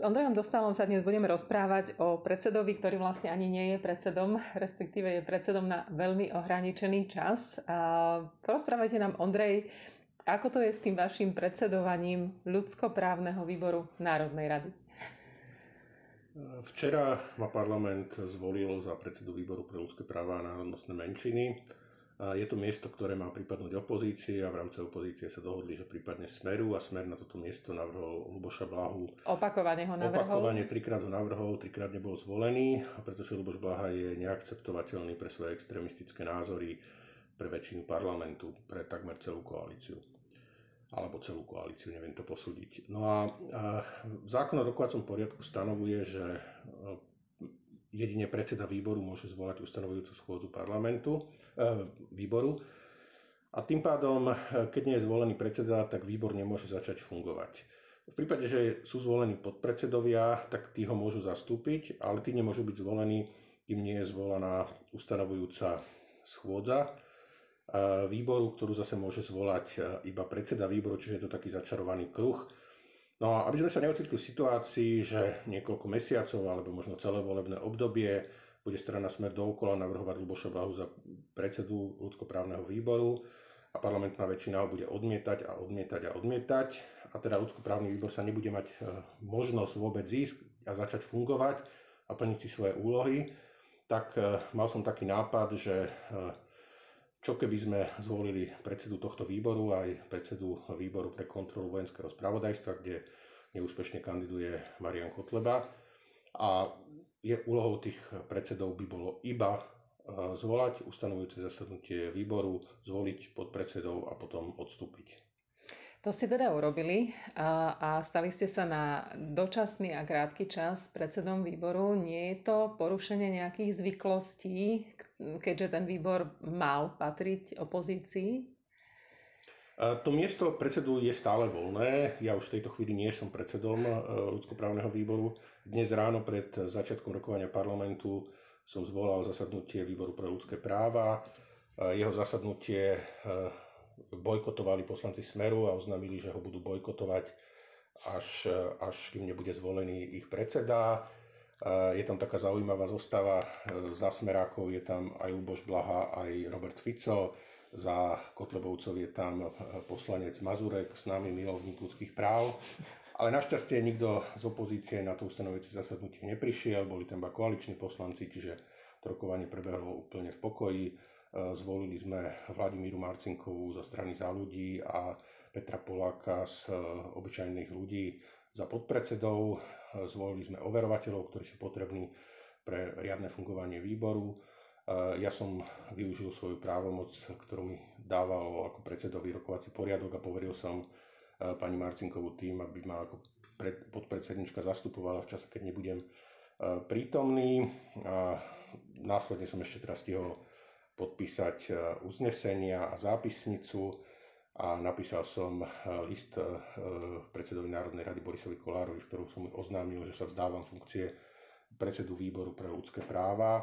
S Ondrejom Dostalom sa dnes budeme rozprávať o predsedovi, ktorý vlastne ani nie je predsedom, respektíve je predsedom na veľmi ohraničený čas. A porozprávajte nám, Ondrej, ako to je s tým vašim predsedovaním ľudskoprávneho výboru Národnej rady? Včera ma parlament zvolil za predsedu výboru pre ľudské práva a národnostné menšiny. Je to miesto, ktoré má pripadnúť opozícii a v rámci opozície sa dohodli, že prípadne Smeru a Smer na toto miesto navrhol Luboša Blahu. Opakovane ho navrhol? Opakovane trikrát ho navrhol, trikrát nebol zvolený, pretože Luboš Blaha je neakceptovateľný pre svoje extrémistické názory pre väčšinu parlamentu, pre takmer celú koalíciu alebo celú koalíciu, neviem to posúdiť. No a, a zákon o rokovacom poriadku stanovuje, že jedine predseda výboru môže zvolať ustanovujúcu schôdzu parlamentu E, výboru. A tým pádom, e, keď nie je zvolený predseda, tak výbor nemôže začať fungovať. V prípade, že sú zvolení podpredsedovia, tak tí ho môžu zastúpiť, ale tí nemôžu byť zvolení, kým nie je zvolaná ustanovujúca schôdza e, výboru, ktorú zase môže zvolať iba predseda výboru, čiže je to taký začarovaný kruh. No a aby sme sa neocitli v situácii, že niekoľko mesiacov alebo možno celé volebné obdobie bude strana Smer dookola navrhovať Luboša Blahu za predsedu ľudskoprávneho výboru a parlamentná väčšina ho bude odmietať a odmietať a odmietať. A teda ľudskoprávny výbor sa nebude mať e, možnosť vôbec zísť a začať fungovať a plniť si svoje úlohy, tak e, mal som taký nápad, že e, čo keby sme zvolili predsedu tohto výboru aj predsedu výboru pre kontrolu vojenského spravodajstva, kde neúspešne kandiduje Marian Kotleba. A je úlohou tých predsedov by bolo iba e, zvolať ustanovujúce zasadnutie výboru, zvoliť podpredsedov a potom odstúpiť. To ste teda urobili a, a stali ste sa na dočasný a krátky čas predsedom výboru. Nie je to porušenie nejakých zvyklostí, keďže ten výbor mal patriť opozícii? To miesto predsedu je stále voľné. Ja už v tejto chvíli nie som predsedom e, ľudskoprávneho výboru. Dnes ráno pred začiatkom rokovania parlamentu som zvolal zasadnutie výboru pre ľudské práva. E, jeho zasadnutie e, bojkotovali poslanci Smeru a oznámili, že ho budú bojkotovať, až, až kým nebude zvolený ich predseda. Je tam taká zaujímavá zostava za Smerákov, je tam aj Luboš Blaha, aj Robert Fico za Kotlebovcov je tam poslanec Mazurek, s nami milovník ľudských práv. Ale našťastie nikto z opozície na to ustanovujúce zasadnutie neprišiel, boli tam iba koaliční poslanci, čiže to rokovanie prebehlo úplne v pokoji. E, zvolili sme Vladimíru Marcinkovú zo strany za ľudí a Petra Poláka z e, obyčajných ľudí za podpredsedov. E, zvolili sme overovateľov, ktorí sú potrební pre riadne fungovanie výboru. Ja som využil svoju právomoc, ktorú mi dával ako predsedovi rokovací poriadok a poveril som pani Marcinkovú tým, aby ma ako podpredsednička zastupovala v čase, keď nebudem prítomný. A následne som ešte teraz stihol podpísať uznesenia a zápisnicu a napísal som list predsedovi Národnej rady Borisovi Kolárovi, v ktorom som oznámil, že sa vzdávam funkcie predsedu výboru pre ľudské práva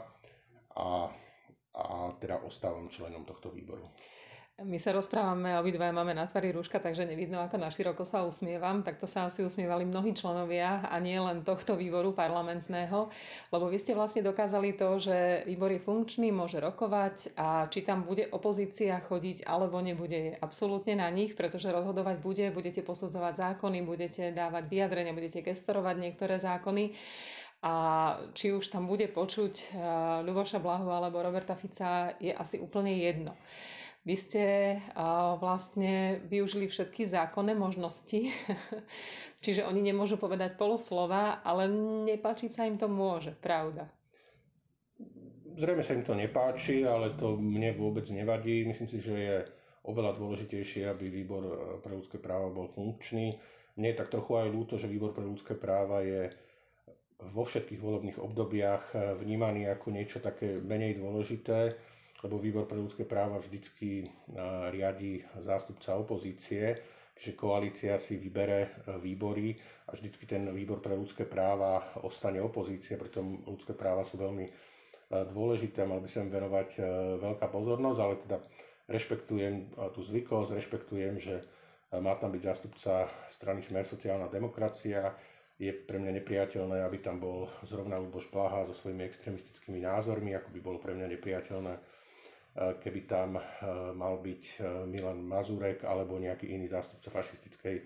a, a teda ostávam členom tohto výboru. My sa rozprávame, obidva máme na tvári rúška, takže nevidno, ako na široko sa usmievam. Takto sa asi usmievali mnohí členovia a nie len tohto výboru parlamentného, lebo vy ste vlastne dokázali to, že výbor je funkčný, môže rokovať a či tam bude opozícia chodiť alebo nebude, je absolútne na nich, pretože rozhodovať bude, budete posudzovať zákony, budete dávať vyjadrenia, budete gestorovať niektoré zákony a či už tam bude počuť eh, Ľuboša Blahu alebo Roberta Fica je asi úplne jedno. Vy ste eh, vlastne využili všetky zákonné možnosti, čiže oni nemôžu povedať poloslova, ale nepáčiť sa im to môže, pravda. Zrejme sa im to nepáči, ale to mne vôbec nevadí. Myslím si, že je oveľa dôležitejšie, aby výbor eh, pre ľudské práva bol funkčný. Mne je tak trochu aj ľúto, že výbor pre ľudské práva je vo všetkých volebných obdobiach eh, vnímaný ako niečo také menej dôležité, lebo výbor pre ľudské práva vždycky eh, riadi zástupca opozície, že koalícia si vybere eh, výbory a vždycky ten výbor pre ľudské práva ostane opozície, pritom ľudské práva sú veľmi dôležité, mal by sa im venovať veľká pozornosť, ale teda rešpektujem tú zvyklosť, rešpektujem, že má tam byť zástupca strany Smer sociálna demokracia, je pre mňa nepriateľné, aby tam bol zrovna Luboš Blaha so svojimi extremistickými názormi, ako by bolo pre mňa nepriateľné, keby tam mal byť Milan Mazurek alebo nejaký iný zástupca fašistickej,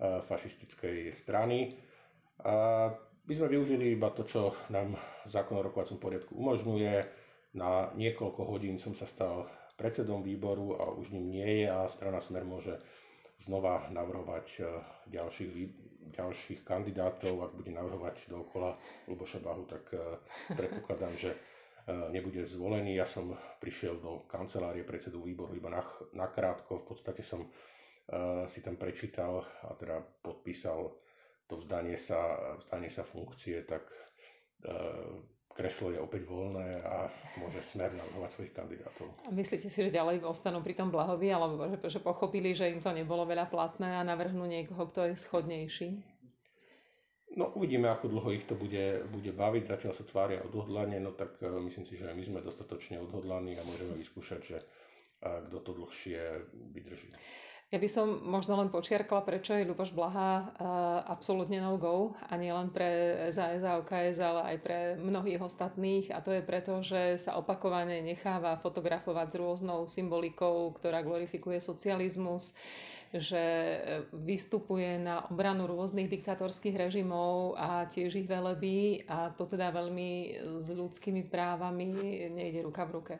fašistickej strany. A my sme využili iba to, čo nám zákon o rokovacom poriadku umožňuje. Na niekoľko hodín som sa stal predsedom výboru a už ním nie je a strana Smer môže znova navrhovať ďalších ďalších kandidátov, ak bude navrhovať dookola Luboša Bahu, tak e, predpokladám, že e, nebude zvolený. Ja som prišiel do kancelárie predsedu výboru iba na, krátko, v podstate som e, si tam prečítal a teda podpísal to vzdanie sa, vzdanie sa funkcie, tak kreslo je opäť voľné a môže smer navrhovať svojich kandidátov. A myslíte si, že ďalej ostanú pri tom Blahovi, alebo že, pochopili, že im to nebolo veľa platné a navrhnú niekoho, kto je schodnejší? No uvidíme, ako dlho ich to bude, bude baviť. Zatiaľ sa tvária odhodlanie, no tak uh, myslím si, že my sme dostatočne odhodlaní a môžeme vyskúšať, že uh, kto to dlhšie vydrží. Ja by som možno len počiarkla, prečo je Ľuboš Blaha uh, absolútne no go. A nie len pre SAS a OKS, ale aj pre mnohých ostatných. A to je preto, že sa opakovane necháva fotografovať s rôznou symbolikou, ktorá glorifikuje socializmus, že vystupuje na obranu rôznych diktatorských režimov a tiež ich velebí. A to teda veľmi s ľudskými právami nejde ruka v ruke.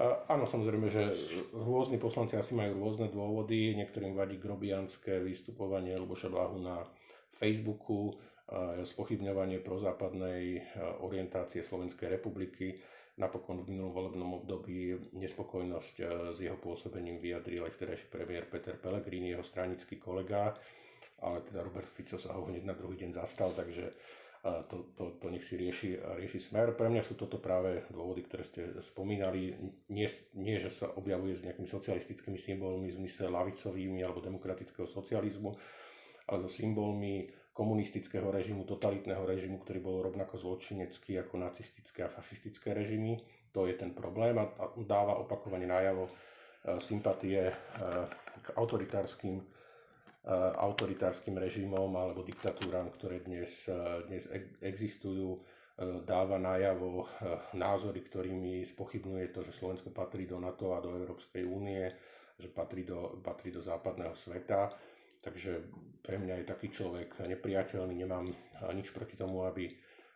Áno, samozrejme, že rôzni poslanci asi majú rôzne dôvody. Niektorým vadí grobianské vystupovanie Luboša Blahu na Facebooku, spochybňovanie prozápadnej orientácie Slovenskej republiky. Napokon v minulom volebnom období nespokojnosť s jeho pôsobením vyjadril aj vtedajší premiér Peter Pellegrini, jeho stranický kolega, ale teda Robert Fico sa ho hneď na druhý deň zastal, takže to, to, to nech si rieši, rieši smer. Pre mňa sú toto práve dôvody, ktoré ste spomínali. Nie, nie, že sa objavuje s nejakými socialistickými symbolmi v zmysle lavicovými alebo demokratického socializmu, ale so symbolmi komunistického režimu, totalitného režimu, ktorý bol rovnako zločinecký ako nacistické a fašistické režimy. To je ten problém a dáva opakovane najavo e, sympatie e, k autoritárskym autoritárskym režimom alebo diktatúram, ktoré dnes, eh, dnes existujú, eh, dáva najavo názory, ktorými spochybňuje to, že Slovensko patrí do NATO a do Európskej únie, že patrí do, patrí do západného sveta. Takže pre mňa je taký človek nepriateľný, nemám nič proti tomu, aby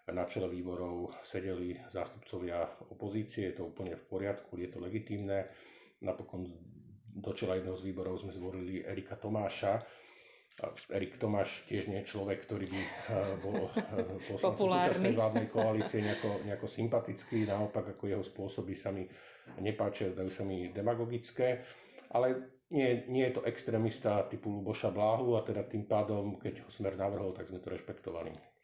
na čele výborov sedeli zástupcovia opozície, je to úplne v poriadku, je to legitímne. Napokon do čela jedného z výborov sme zvolili Erika Tomáša. Erik Tomáš tiež nie je človek, ktorý by eh, bol eh, poslancom súčasnej vládnej koalície nejako, nejako sympatický, naopak ako jeho spôsoby sa mi nepáčia, zdajú sa mi demagogické, ale nie, nie je to extrémista typu Luboša Bláhu a teda tým pádom, keď ho smer navrhol, tak sme to rešpektovali.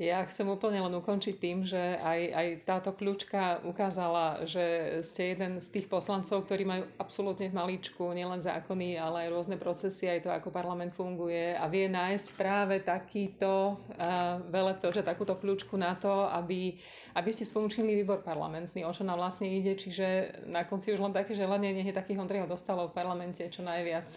Ja chcem úplne len ukončiť tým, že aj, aj táto kľúčka ukázala, že ste jeden z tých poslancov, ktorí majú absolútne v maličku nielen zákony, ale aj rôzne procesy, aj to, ako parlament funguje a vie nájsť práve takýto uh, veleb to, že takúto kľúčku na to, aby, aby ste sfunkčnili výbor parlamentný, o čo nám vlastne ide, čiže na konci už len také želanie, nech je takých Ondrejho dostalo v parlamente čo najviac.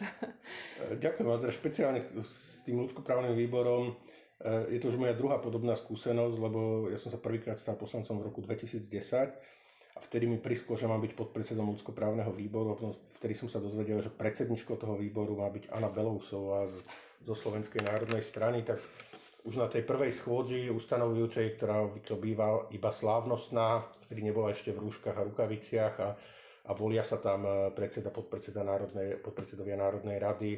Ďakujem, Andrej, špeciálne s tým ľudskoprávnym výborom Eh, je to už moja druhá podobná skúsenosť, lebo ja som sa prvýkrát stal poslancom v roku 2010 a vtedy mi prisklo, že mám byť podpredsedom ľudskoprávneho výboru vtedy som sa dozvedel, že predsedničkou toho výboru má byť Anna Belousová zo Slovenskej národnej strany, tak už na tej prvej schôdzi ustanovujúcej, ktorá to býva iba slávnostná, vtedy nebola ešte v rúškach a rukaviciach a, a volia sa tam eh, predseda, podpredseda národnej, podpredsedovia Národnej rady,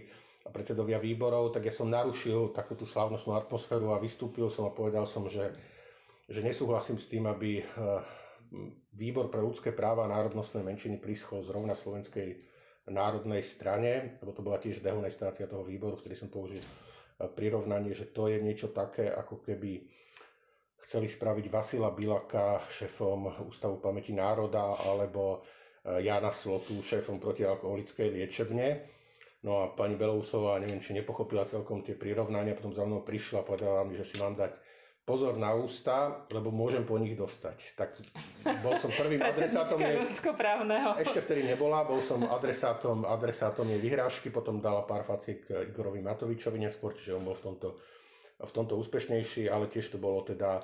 a predsedovia výborov, tak ja som narušil takú tú slávnostnú atmosféru a vystúpil som a povedal som, že, že nesúhlasím s tým, aby eh, výbor pre ľudské práva a národnostné menšiny prischol zrovna Slovenskej národnej strane, lebo to bola tiež dehonestácia toho výboru, ktorý som použil eh, prirovnanie, že to je niečo také, ako keby chceli spraviť Vasila Bilaka šéfom Ústavu pamäti národa alebo eh, Jana Slotu šéfom protialkoholickej liečebne No a pani Belousová, neviem, či nepochopila celkom tie prirovnania, potom za mnou prišla a povedala mi, že si mám dať pozor na ústa, lebo môžem po nich dostať. Tak bol som prvým adresátom jej... Ešte vtedy nebola, bol som adresátom, adresátom jej vyhrážky, potom dala pár faciek Igorovi Matovičovi neskôr, čiže on bol v tomto v tomto úspešnejší, ale tiež to bolo teda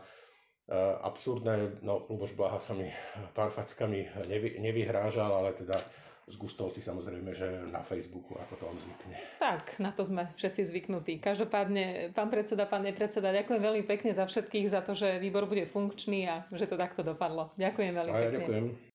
absurdné. No, Luboš Blaha sa mi pár fackami nevy, nevyhrážal, ale teda z Gustovci samozrejme, že na Facebooku, ako to on zvykne. Tak, na to sme všetci zvyknutí. Každopádne, pán predseda, pán nepredseda, ďakujem veľmi pekne za všetkých, za to, že výbor bude funkčný a že to takto dopadlo. Ďakujem veľmi a ja pekne. Ďakujem.